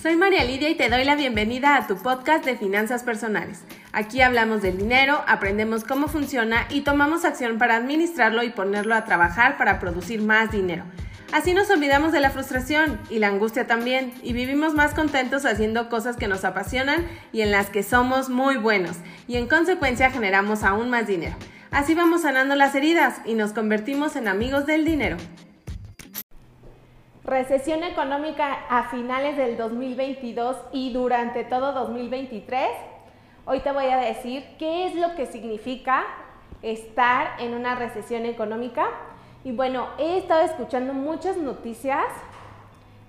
Soy María Lidia y te doy la bienvenida a tu podcast de finanzas personales. Aquí hablamos del dinero, aprendemos cómo funciona y tomamos acción para administrarlo y ponerlo a trabajar para producir más dinero. Así nos olvidamos de la frustración y la angustia también y vivimos más contentos haciendo cosas que nos apasionan y en las que somos muy buenos y en consecuencia generamos aún más dinero. Así vamos sanando las heridas y nos convertimos en amigos del dinero. Recesión económica a finales del 2022 y durante todo 2023. Hoy te voy a decir qué es lo que significa estar en una recesión económica. Y bueno, he estado escuchando muchas noticias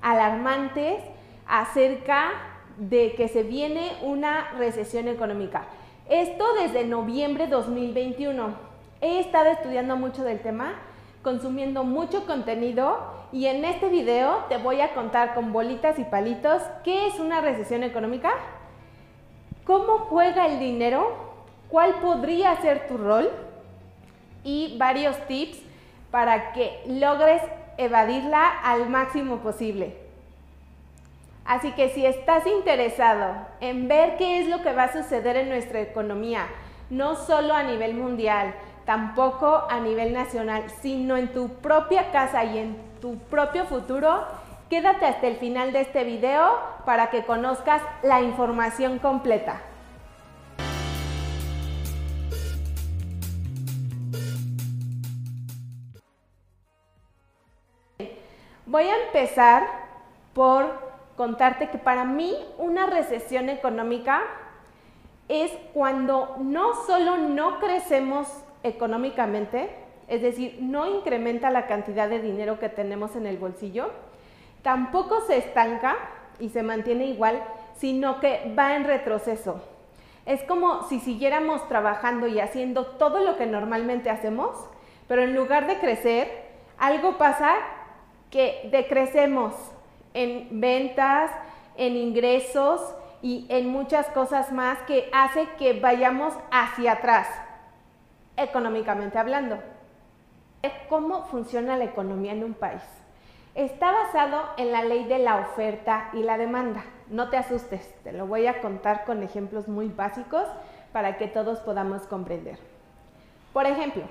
alarmantes acerca de que se viene una recesión económica. Esto desde noviembre 2021. He estado estudiando mucho del tema consumiendo mucho contenido y en este video te voy a contar con bolitas y palitos qué es una recesión económica, cómo juega el dinero, cuál podría ser tu rol y varios tips para que logres evadirla al máximo posible. Así que si estás interesado en ver qué es lo que va a suceder en nuestra economía, no solo a nivel mundial, tampoco a nivel nacional, sino en tu propia casa y en tu propio futuro, quédate hasta el final de este video para que conozcas la información completa. Voy a empezar por contarte que para mí una recesión económica es cuando no solo no crecemos económicamente, es decir, no incrementa la cantidad de dinero que tenemos en el bolsillo, tampoco se estanca y se mantiene igual, sino que va en retroceso. Es como si siguiéramos trabajando y haciendo todo lo que normalmente hacemos, pero en lugar de crecer, algo pasa que decrecemos en ventas, en ingresos y en muchas cosas más que hace que vayamos hacia atrás económicamente hablando. ¿Cómo funciona la economía en un país? Está basado en la ley de la oferta y la demanda. No te asustes, te lo voy a contar con ejemplos muy básicos para que todos podamos comprender. Por ejemplo,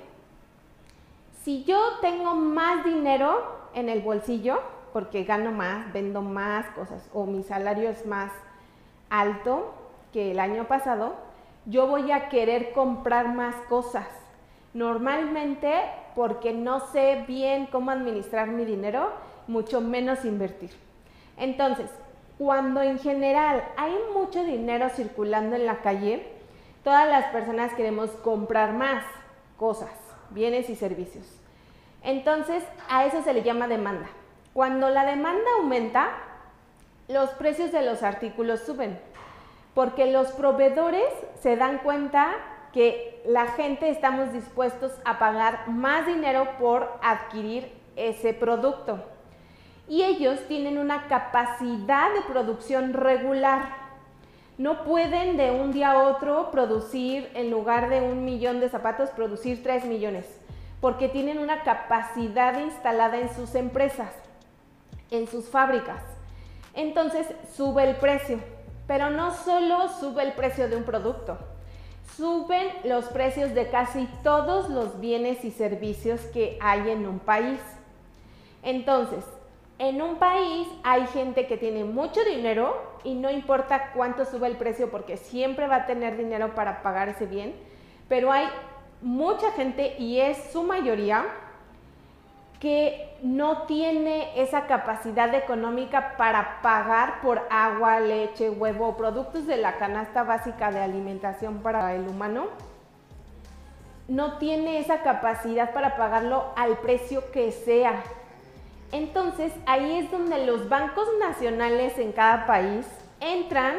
si yo tengo más dinero en el bolsillo, porque gano más, vendo más cosas o mi salario es más alto que el año pasado, yo voy a querer comprar más cosas. Normalmente porque no sé bien cómo administrar mi dinero, mucho menos invertir. Entonces, cuando en general hay mucho dinero circulando en la calle, todas las personas queremos comprar más cosas, bienes y servicios. Entonces, a eso se le llama demanda. Cuando la demanda aumenta, los precios de los artículos suben porque los proveedores se dan cuenta que la gente estamos dispuestos a pagar más dinero por adquirir ese producto. Y ellos tienen una capacidad de producción regular. No pueden de un día a otro producir, en lugar de un millón de zapatos, producir tres millones, porque tienen una capacidad instalada en sus empresas, en sus fábricas. Entonces sube el precio. Pero no solo sube el precio de un producto, suben los precios de casi todos los bienes y servicios que hay en un país. Entonces, en un país hay gente que tiene mucho dinero y no importa cuánto sube el precio porque siempre va a tener dinero para pagar ese bien, pero hay mucha gente y es su mayoría que no tiene esa capacidad económica para pagar por agua, leche, huevo productos de la canasta básica de alimentación para el humano, no tiene esa capacidad para pagarlo al precio que sea. Entonces ahí es donde los bancos nacionales en cada país entran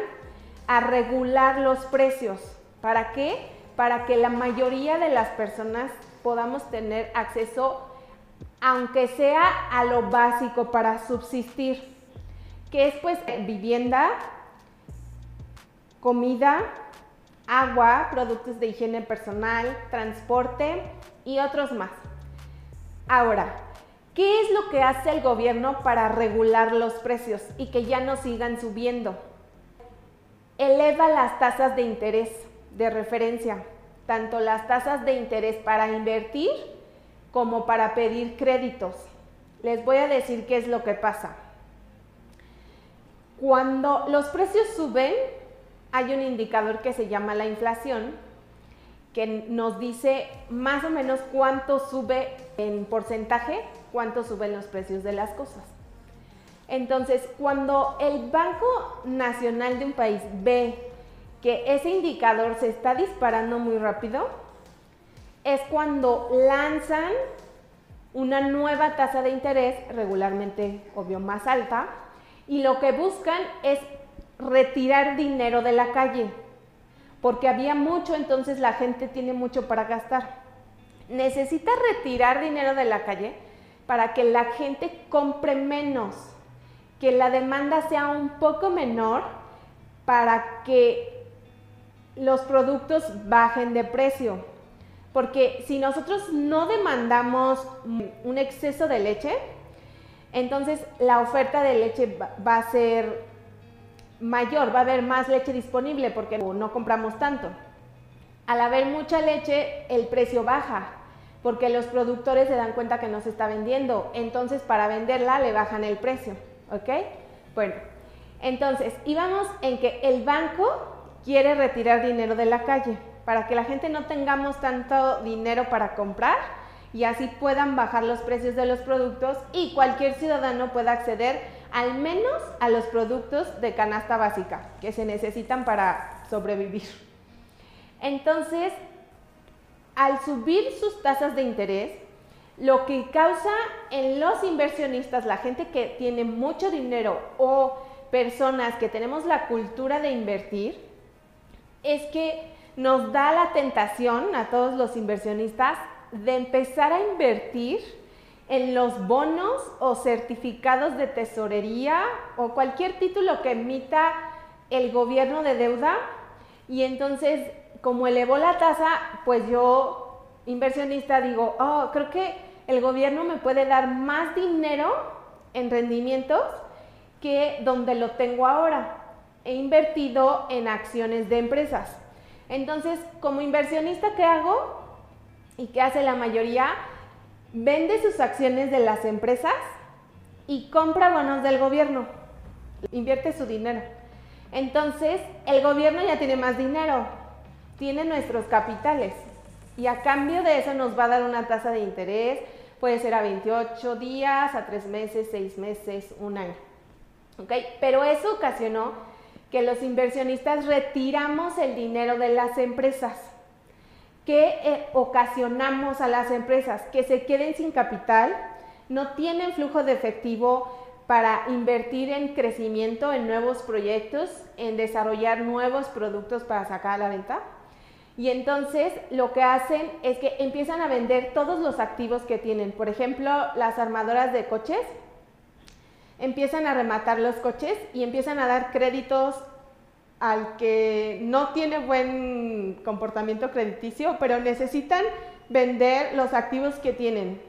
a regular los precios. ¿Para qué? Para que la mayoría de las personas podamos tener acceso aunque sea a lo básico para subsistir, que es pues vivienda, comida, agua, productos de higiene personal, transporte y otros más. Ahora, ¿Qué es lo que hace el gobierno para regular los precios y que ya no sigan subiendo? Eleva las tasas de interés de referencia, tanto las tasas de interés para invertir como para pedir créditos. Les voy a decir qué es lo que pasa. Cuando los precios suben, hay un indicador que se llama la inflación, que nos dice más o menos cuánto sube en porcentaje, cuánto suben los precios de las cosas. Entonces, cuando el Banco Nacional de un país ve que ese indicador se está disparando muy rápido, es cuando lanzan una nueva tasa de interés, regularmente, obvio, más alta, y lo que buscan es retirar dinero de la calle, porque había mucho, entonces la gente tiene mucho para gastar. Necesita retirar dinero de la calle para que la gente compre menos, que la demanda sea un poco menor, para que los productos bajen de precio. Porque si nosotros no demandamos un exceso de leche, entonces la oferta de leche va a ser mayor, va a haber más leche disponible porque no compramos tanto. Al haber mucha leche, el precio baja porque los productores se dan cuenta que no se está vendiendo. Entonces, para venderla le bajan el precio. ¿Ok? Bueno, entonces íbamos en que el banco quiere retirar dinero de la calle para que la gente no tengamos tanto dinero para comprar y así puedan bajar los precios de los productos y cualquier ciudadano pueda acceder al menos a los productos de canasta básica que se necesitan para sobrevivir. Entonces, al subir sus tasas de interés, lo que causa en los inversionistas, la gente que tiene mucho dinero o personas que tenemos la cultura de invertir, es que nos da la tentación a todos los inversionistas de empezar a invertir en los bonos o certificados de tesorería o cualquier título que emita el gobierno de deuda y entonces como elevó la tasa, pues yo inversionista digo, oh, creo que el gobierno me puede dar más dinero en rendimientos que donde lo tengo ahora. He invertido en acciones de empresas. Entonces, como inversionista, ¿qué hago? ¿Y qué hace la mayoría? Vende sus acciones de las empresas y compra bonos del gobierno. Invierte su dinero. Entonces, el gobierno ya tiene más dinero, tiene nuestros capitales y a cambio de eso nos va a dar una tasa de interés, puede ser a 28 días, a 3 meses, 6 meses, un año. ¿Ok? Pero eso ocasionó que los inversionistas retiramos el dinero de las empresas, que eh, ocasionamos a las empresas que se queden sin capital, no tienen flujo de efectivo para invertir en crecimiento, en nuevos proyectos, en desarrollar nuevos productos para sacar a la venta. Y entonces lo que hacen es que empiezan a vender todos los activos que tienen. Por ejemplo, las armadoras de coches empiezan a rematar los coches y empiezan a dar créditos al que no tiene buen comportamiento crediticio, pero necesitan vender los activos que tienen,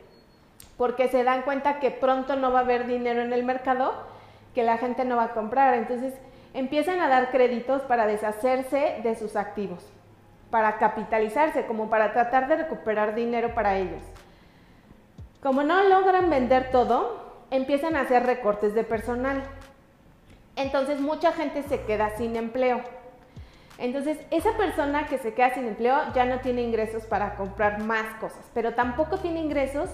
porque se dan cuenta que pronto no va a haber dinero en el mercado, que la gente no va a comprar. Entonces empiezan a dar créditos para deshacerse de sus activos, para capitalizarse, como para tratar de recuperar dinero para ellos. Como no logran vender todo, empiezan a hacer recortes de personal. Entonces mucha gente se queda sin empleo. Entonces esa persona que se queda sin empleo ya no tiene ingresos para comprar más cosas, pero tampoco tiene ingresos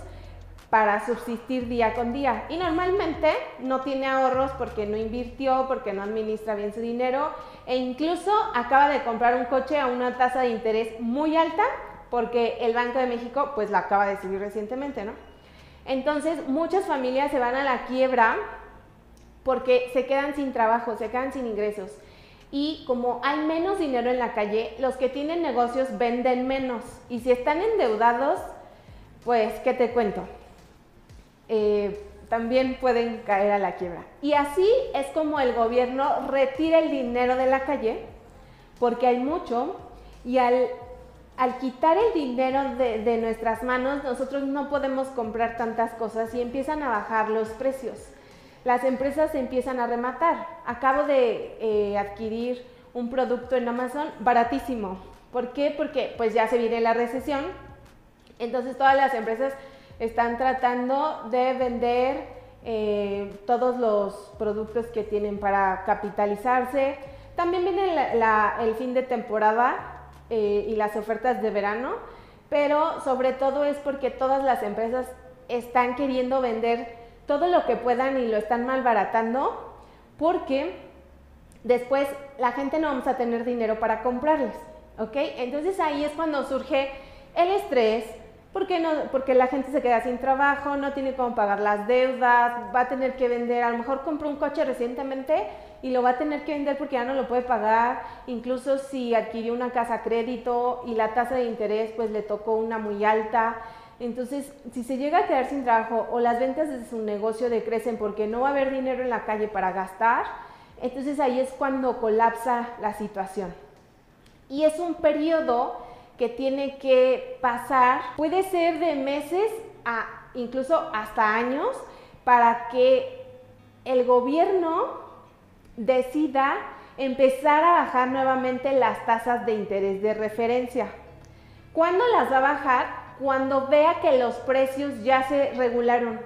para subsistir día con día. Y normalmente no tiene ahorros porque no invirtió, porque no administra bien su dinero e incluso acaba de comprar un coche a una tasa de interés muy alta porque el Banco de México pues la acaba de subir recientemente, ¿no? Entonces, muchas familias se van a la quiebra porque se quedan sin trabajo, se quedan sin ingresos. Y como hay menos dinero en la calle, los que tienen negocios venden menos. Y si están endeudados, pues, ¿qué te cuento? Eh, también pueden caer a la quiebra. Y así es como el gobierno retira el dinero de la calle, porque hay mucho, y al al quitar el dinero de, nuestras manos, nosotros no podemos comprar tantas cosas y empiezan a bajar los precios. Las empresas empiezan a rematar. Acabo de eh, adquirir un producto en Amazon baratísimo. ¿Por qué? Porque pues ya se viene la recesión. Entonces todas las empresas están tratando de vender eh, todos los productos que tienen para capitalizarse. También viene el fin de temporada eh, y las ofertas de verano, pero sobre todo es porque todas las empresas están queriendo vender todo lo que puedan y lo están malbaratando porque después la gente no vamos a tener dinero para comprarles, ¿ok? Entonces ahí es cuando surge el estrés, porque, no, porque la gente se queda sin trabajo, no tiene cómo pagar las deudas, va a tener que vender, a lo mejor compró un coche recientemente y lo va a tener que vender porque ya no lo puede pagar, incluso si adquirió una casa a crédito y la tasa de interés pues le tocó una muy alta. Entonces, si se llega a quedar sin trabajo o las ventas de su negocio decrecen porque no va a haber dinero en la calle para gastar, entonces ahí es cuando colapsa la situación. Y es un periodo que tiene que pasar, puede ser de meses a incluso hasta años, para que el gobierno decida empezar a bajar nuevamente las tasas de interés de referencia. ¿Cuándo las va a bajar? Cuando vea que los precios ya se regularon,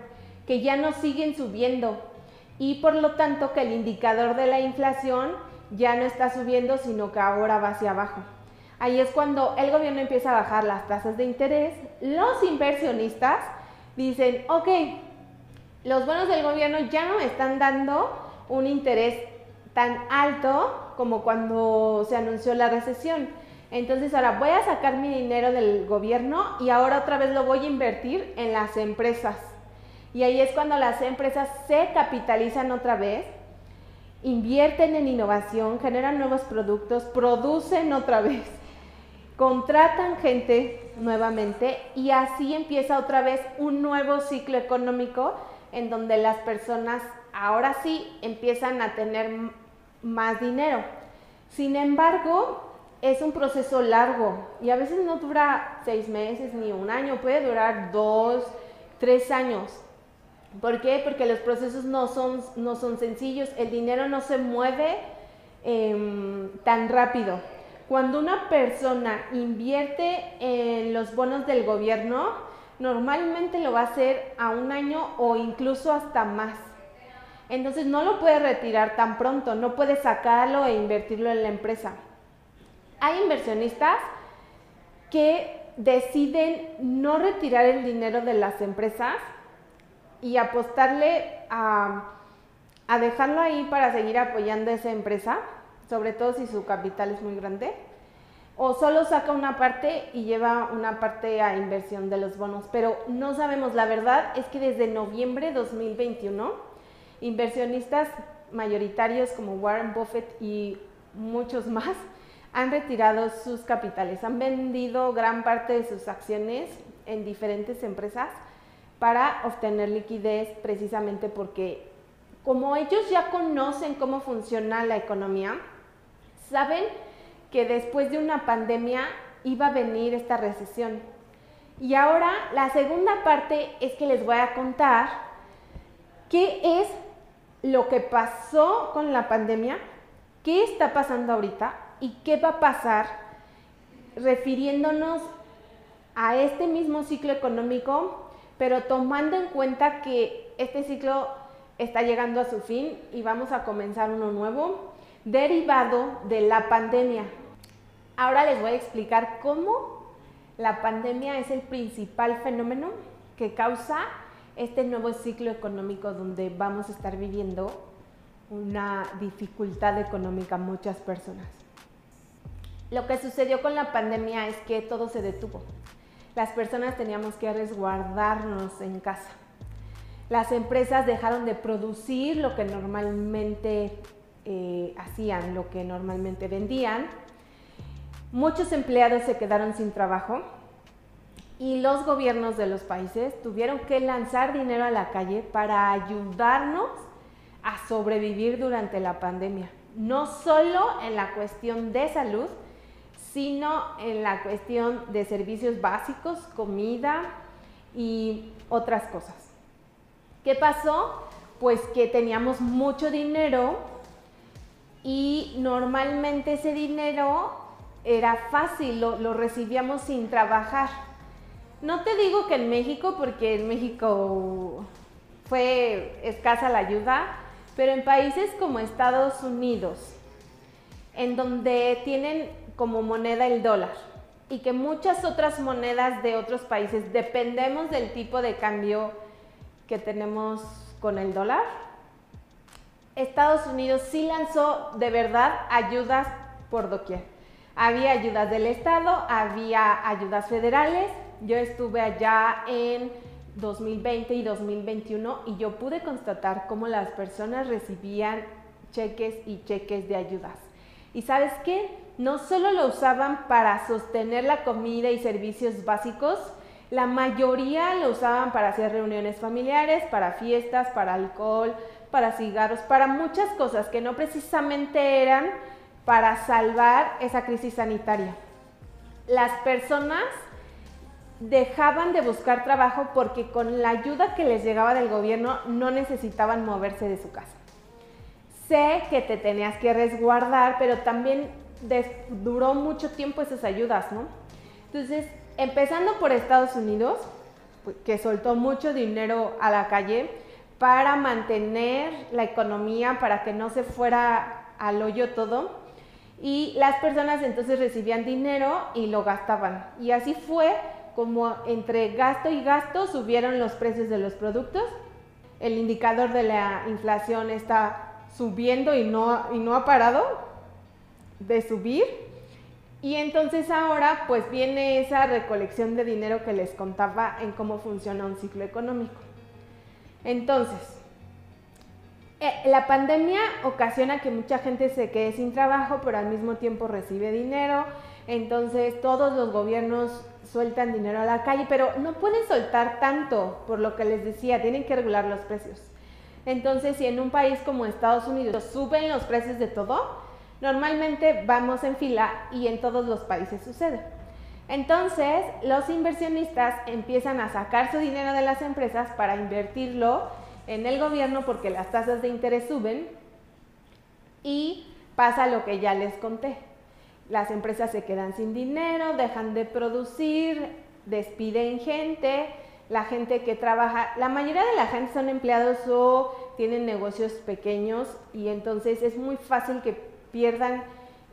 que ya no siguen subiendo y por lo tanto que el indicador de la inflación ya no está subiendo, sino que ahora va hacia abajo. Ahí es cuando el gobierno empieza a bajar las tasas de interés, los inversionistas dicen, ok, los bonos del gobierno ya no están dando un interés tan alto como cuando se anunció la recesión. Entonces ahora voy a sacar mi dinero del gobierno y ahora otra vez lo voy a invertir en las empresas. Y ahí es cuando las empresas se capitalizan otra vez, invierten en innovación, generan nuevos productos, producen otra vez, contratan gente nuevamente y así empieza otra vez un nuevo ciclo económico en donde las personas ahora sí empiezan a tener más dinero. Sin embargo, es un proceso largo y a veces no dura seis meses ni un año, puede durar dos, tres años. ¿Por qué? Porque los procesos no son, no son sencillos, el dinero no se mueve em, tan rápido. Cuando una persona invierte en los bonos del gobierno, normalmente lo va a hacer a un año o incluso hasta más. Entonces no lo puede retirar tan pronto, no puede sacarlo e invertirlo en la empresa. Hay inversionistas que deciden no retirar el dinero de las empresas y apostarle a, dejarlo ahí para seguir apoyando a esa empresa, sobre todo si su capital es muy grande, o solo saca una parte y lleva una parte a inversión de los bonos. Pero no sabemos, la verdad es que desde noviembre de 2021, Inversionistas mayoritarios como Warren Buffett y muchos más han retirado sus capitales, han vendido gran parte de sus acciones en diferentes empresas para obtener liquidez precisamente porque como ellos ya conocen cómo funciona la economía, saben que después de una pandemia iba a venir esta recesión. Y ahora la segunda parte es que les voy a contar qué es lo que pasó con la pandemia, qué está pasando ahorita y qué va a pasar refiriéndonos a este mismo ciclo económico, pero tomando en cuenta que este ciclo está llegando a su fin y vamos a comenzar uno nuevo derivado de la pandemia. Ahora les voy a explicar cómo la pandemia es el principal fenómeno que causa este nuevo ciclo económico donde vamos a estar viviendo una dificultad económica muchas personas. Lo que sucedió con la pandemia es que todo se detuvo. Las personas teníamos que resguardarnos en casa. Las empresas dejaron de producir lo que normalmente eh, hacían, lo que normalmente vendían. Muchos empleados se quedaron sin trabajo y los gobiernos de los países tuvieron que lanzar dinero a la calle para ayudarnos a sobrevivir durante la pandemia. No solo en la cuestión de salud, sino en la cuestión de servicios básicos, comida y otras cosas. ¿Qué pasó? Pues que teníamos mucho dinero y normalmente ese dinero era fácil, lo, recibíamos sin trabajar. No te digo que en México, porque en México fue escasa la ayuda, pero en países como Estados Unidos, en donde tienen como moneda el dólar y que muchas otras monedas de otros países dependemos del tipo de cambio que tenemos con el dólar, Estados Unidos sí lanzó de verdad ayudas por doquier. Había ayudas del Estado, había ayudas federales. Yo estuve allá en 2020 y 2021 y yo pude constatar cómo las personas recibían cheques y cheques de ayudas. ¿Y sabes qué? No solo lo usaban para sostener la comida y servicios básicos, la mayoría lo usaban para hacer reuniones familiares, para fiestas, para alcohol, para cigarros, para muchas cosas que no precisamente eran para salvar esa crisis sanitaria. Las personas dejaban de buscar trabajo porque con la ayuda que les llegaba del gobierno no necesitaban moverse de su casa. Sé que te tenías que resguardar, pero también duró mucho tiempo esas ayudas, ¿no? Entonces, empezando por Estados Unidos, pues, que soltó mucho dinero a la calle para mantener la economía, para que no se fuera al hoyo todo, y las personas entonces recibían dinero y lo gastaban. Y así fue como entre gasto y gasto subieron los precios de los productos. El indicador de la inflación está subiendo y no, y no ha parado de subir. Y entonces ahora pues viene esa recolección de dinero que les contaba en cómo funciona un ciclo económico. Entonces, eh, la pandemia ocasiona que mucha gente se quede sin trabajo, pero al mismo tiempo recibe dinero. Entonces todos los gobiernos sueltan dinero a la calle, pero no pueden soltar tanto, por lo que les decía, tienen que regular los precios. Entonces, si en un país como Estados Unidos suben los precios de todo, normalmente vamos en fila y en todos los países sucede. Entonces, los inversionistas empiezan a sacar su dinero de las empresas para invertirlo en el gobierno porque las tasas de interés suben y pasa lo que ya les conté. Las empresas se quedan sin dinero, dejan de producir, despiden gente, la gente que trabaja, la mayoría de la gente son empleados o tienen negocios pequeños y entonces es muy fácil que pierdan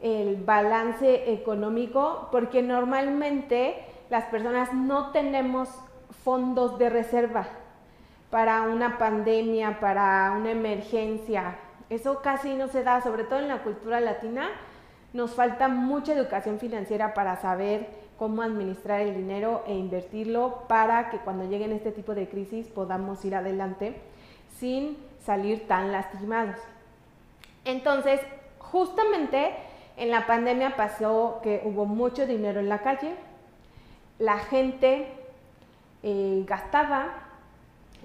el balance económico porque normalmente las personas no tenemos fondos de reserva para una pandemia, para una emergencia. Eso casi no se da, sobre todo en la cultura latina. Nos falta mucha educación financiera para saber cómo administrar el dinero e invertirlo para que cuando lleguen este tipo de crisis podamos ir adelante sin salir tan lastimados. Entonces, justamente en la pandemia pasó que hubo mucho dinero en la calle, la gente eh, gastaba,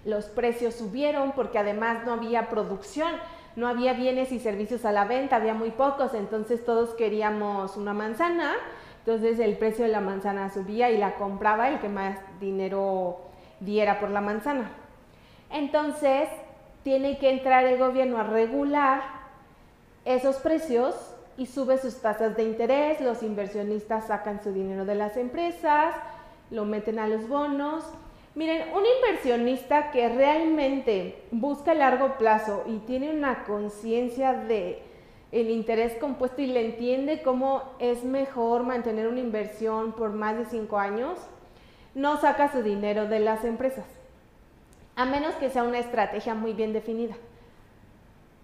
los precios subieron porque además no había producción, no había bienes y servicios a la venta, había muy pocos, entonces todos queríamos una manzana, entonces el precio de la manzana subía y la compraba el que más dinero diera por la manzana. Entonces tiene que entrar el gobierno a regular esos precios y sube sus tasas de interés, los inversionistas sacan su dinero de las empresas, lo meten a los bonos Miren, un inversionista que realmente busca a largo plazo y tiene una conciencia de el interés compuesto y le entiende cómo es mejor mantener una inversión por más de cinco años, no saca su dinero de las empresas, a menos que sea una estrategia muy bien definida.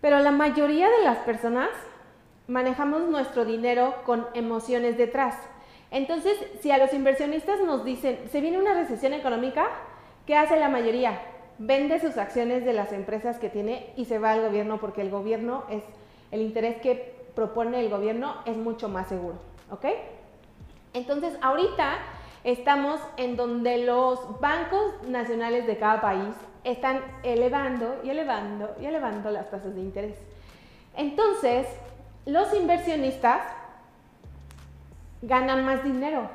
Pero la mayoría de las personas manejamos nuestro dinero con emociones detrás. Entonces, si a los inversionistas nos dicen, se viene una recesión económica, ¿qué hace la mayoría? Vende sus acciones de las empresas que tiene y se va al gobierno porque el gobierno es, el interés que propone el gobierno es mucho más seguro, ¿ok? Entonces, ahorita estamos en donde los bancos nacionales de cada país están elevando y elevando y elevando las tasas de interés. Entonces, los inversionistas ganan más dinero.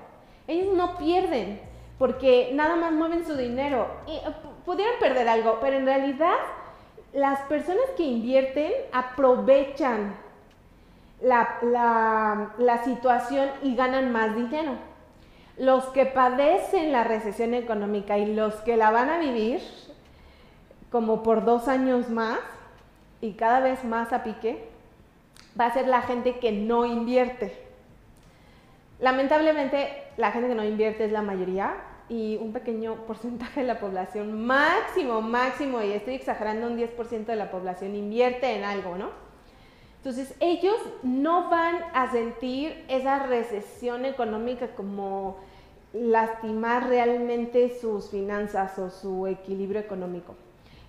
Ellos no pierden porque nada más mueven su dinero. Y, eh, pudieran perder algo, pero en realidad las personas que invierten aprovechan la, la, situación y ganan más dinero. Los que padecen la recesión económica y los que la van a vivir como por dos años más y cada vez más a pique, va a ser la gente que no invierte. Lamentablemente, la gente que no invierte es la mayoría y un pequeño porcentaje de la población, máximo, máximo, y estoy exagerando, un 10% de la población invierte en algo, ¿no? Entonces, ellos no van a sentir esa recesión económica como lastimar realmente sus finanzas o su equilibrio económico.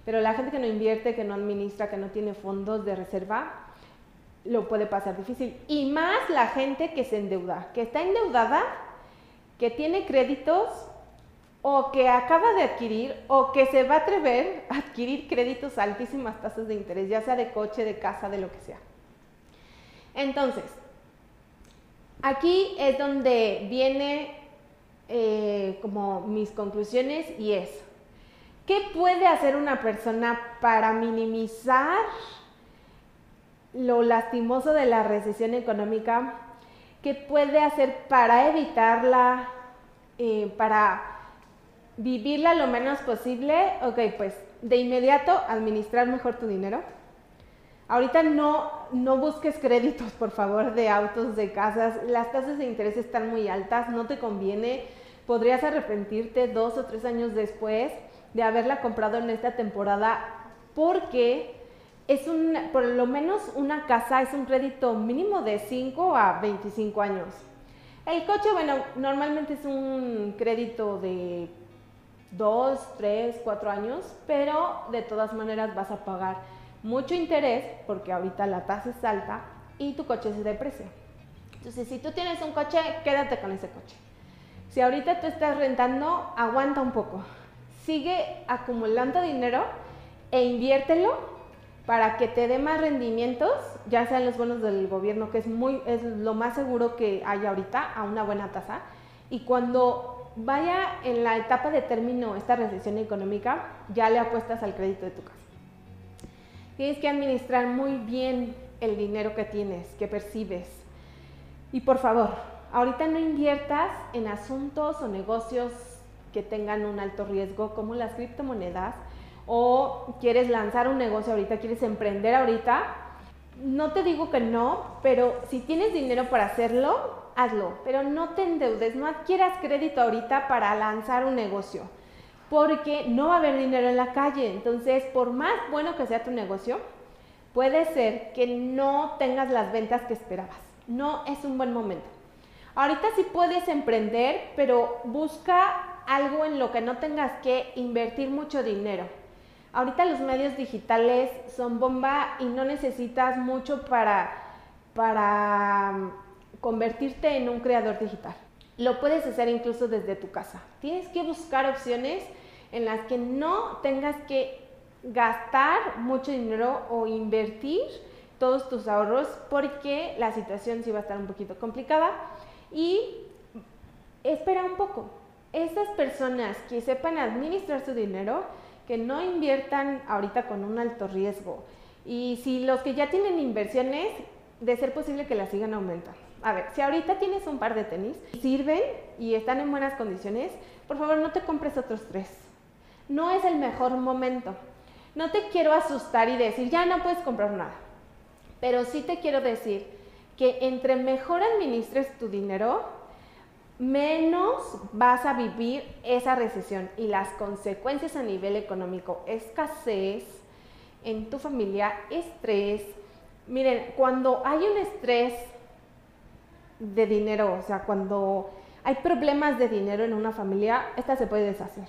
Pero la gente que no invierte, que no administra, que no tiene fondos de reserva, lo puede pasar difícil. Y más la gente que se endeuda, que está endeudada, que tiene créditos o que acaba de adquirir o que se va a atrever a adquirir créditos a altísimas tasas de interés, ya sea de coche, de casa, de lo que sea. Entonces, aquí es donde viene eh, como mis conclusiones y es, ¿qué puede hacer una persona para minimizar lo lastimoso de la recesión económica? ¿Qué puede hacer para evitarla, eh, para vivirla lo menos posible? Ok, pues de inmediato administrar mejor tu dinero Ahorita no, no busques créditos, por favor, de autos, de casas. Las tasas de interés están muy altas, no te conviene. Podrías arrepentirte dos o tres años después de haberla comprado en esta temporada porque es un, por lo menos una casa es un crédito mínimo de 5 a 25 años. El coche, bueno, normalmente es un crédito de 2, 3, 4 años, pero de todas maneras vas a pagar mucho interés porque ahorita la tasa es alta y tu coche se deprecia. Entonces, si tú tienes un coche, quédate con ese coche. Si ahorita tú estás rentando, aguanta un poco. Sigue acumulando dinero e inviértelo para que te dé más rendimientos, ya sean los bonos del gobierno, que es muy es lo más seguro que hay ahorita a una buena tasa. Y cuando vaya en la etapa de término esta recesión económica, ya le apuestas al crédito de tu casa. Tienes que administrar muy bien el dinero que tienes, que percibes. Y por favor, ahorita no inviertas en asuntos o negocios que tengan un alto riesgo como las criptomonedas o quieres lanzar un negocio ahorita, quieres emprender ahorita. No te digo que no, pero si tienes dinero para hacerlo, hazlo. Pero no te endeudes, no adquieras crédito ahorita para lanzar un negocio porque no va a haber dinero en la calle. Entonces, por más bueno que sea tu negocio, puede ser que no tengas las ventas que esperabas. No es un buen momento. Ahorita sí puedes emprender, pero busca algo en lo que no tengas que invertir mucho dinero. Ahorita los medios digitales son bomba y no necesitas mucho para, para mm, convertirte en un creador digital. Lo puedes hacer incluso desde tu casa. Tienes que buscar opciones en las que no tengas que gastar mucho dinero o invertir todos tus ahorros porque la situación sí va a estar un poquito complicada y espera un poco. Esas personas que sepan administrar su dinero, que no inviertan ahorita con un alto riesgo y si los que ya tienen inversiones, de ser posible que las sigan aumentando. A ver, si ahorita tienes un par de tenis, sirven y están en buenas condiciones, por favor no te compres otros tres. No es el mejor momento. No te quiero asustar y decir, ya no puedes comprar nada. Pero sí te quiero decir que entre mejor administres tu dinero, menos vas a vivir esa recesión y las consecuencias a nivel económico, escasez en tu familia, estrés. Miren, cuando hay un estrés de dinero, o sea, cuando hay problemas de dinero en una familia, esta se puede deshacer.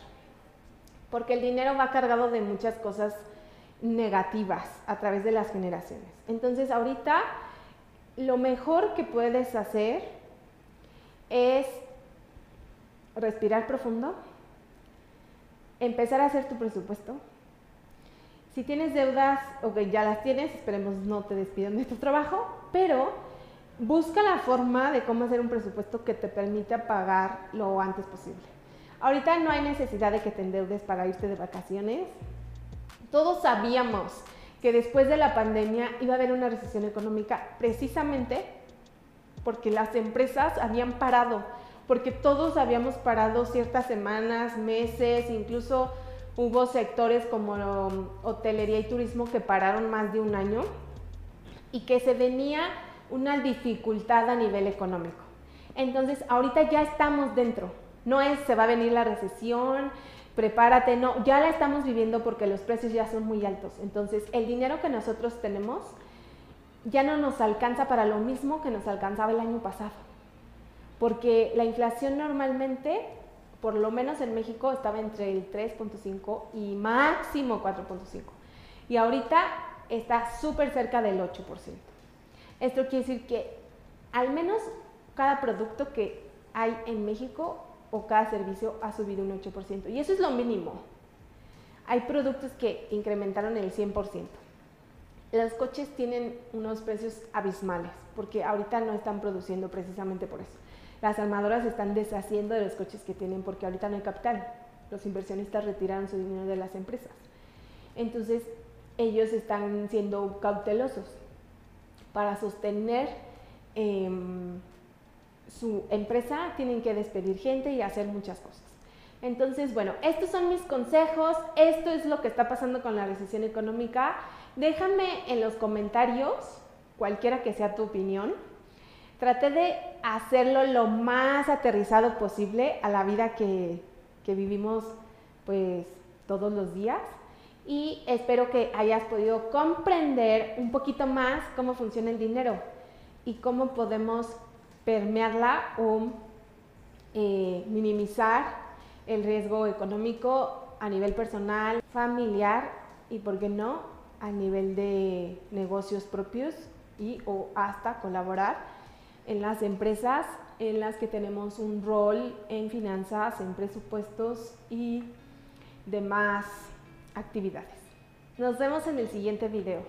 Porque el dinero va cargado de muchas cosas negativas a través de las generaciones. Entonces, ahorita lo mejor que puedes hacer es respirar profundo, empezar a hacer tu presupuesto. Si tienes deudas, o que ya las tienes, esperemos no te despidan de tu trabajo, pero busca la forma de cómo hacer un presupuesto que te permita pagar lo antes posible. Ahorita no hay necesidad de que te endeudes para irte de vacaciones. Todos sabíamos que después de la pandemia iba a haber una recesión económica precisamente porque las empresas habían parado, porque todos habíamos parado ciertas semanas, meses, incluso hubo sectores como um, hotelería y turismo que pararon más de un año y que se venía una dificultad a nivel económico. Entonces, ahorita ya estamos dentro. No es se va a venir la recesión, prepárate, no, ya la estamos viviendo porque los precios ya son muy altos. Entonces, el dinero que nosotros tenemos ya no nos alcanza para lo mismo que nos alcanzaba el año pasado. Porque la inflación normalmente, por lo menos en México, estaba entre el 3.5 y máximo 4.5. Y ahorita está súper cerca del 8%. Esto quiere decir que al menos cada producto que hay en México o cada servicio ha subido un 8%. Y eso es lo mínimo. Hay productos que incrementaron el 100%. Los coches tienen unos precios abismales porque ahorita no están produciendo precisamente por eso. Las armadoras están deshaciendo de los coches que tienen porque ahorita no hay capital. Los inversionistas retiraron su dinero de las empresas. Entonces, ellos están siendo cautelosos para sostener em, su empresa, tienen que despedir gente y hacer muchas cosas. Entonces, bueno, estos son mis consejos, esto es lo que está pasando con la recesión económica. Déjame en los comentarios, cualquiera que sea tu opinión, traté de hacerlo lo más aterrizado posible a la vida que, que vivimos pues todos los días. Y espero que hayas podido comprender un poquito más cómo funciona el dinero y cómo podemos permearla o eh, minimizar el riesgo económico a nivel personal, familiar y, por qué no, a nivel de negocios propios y o hasta colaborar en las empresas en las que tenemos un rol en finanzas, en presupuestos y demás actividades. Nos vemos en el siguiente video.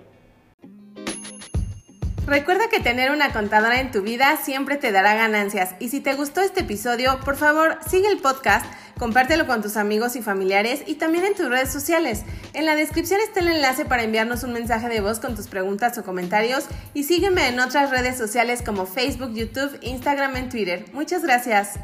Recuerda que tener una contadora en tu vida siempre te dará ganancias y si te gustó este episodio, por favor sigue el podcast, compártelo con tus amigos y familiares y también en tus redes sociales. En la descripción está el enlace para enviarnos un mensaje de voz con tus preguntas o comentarios y sígueme en otras redes sociales como Facebook, YouTube, Instagram y Twitter. Muchas gracias.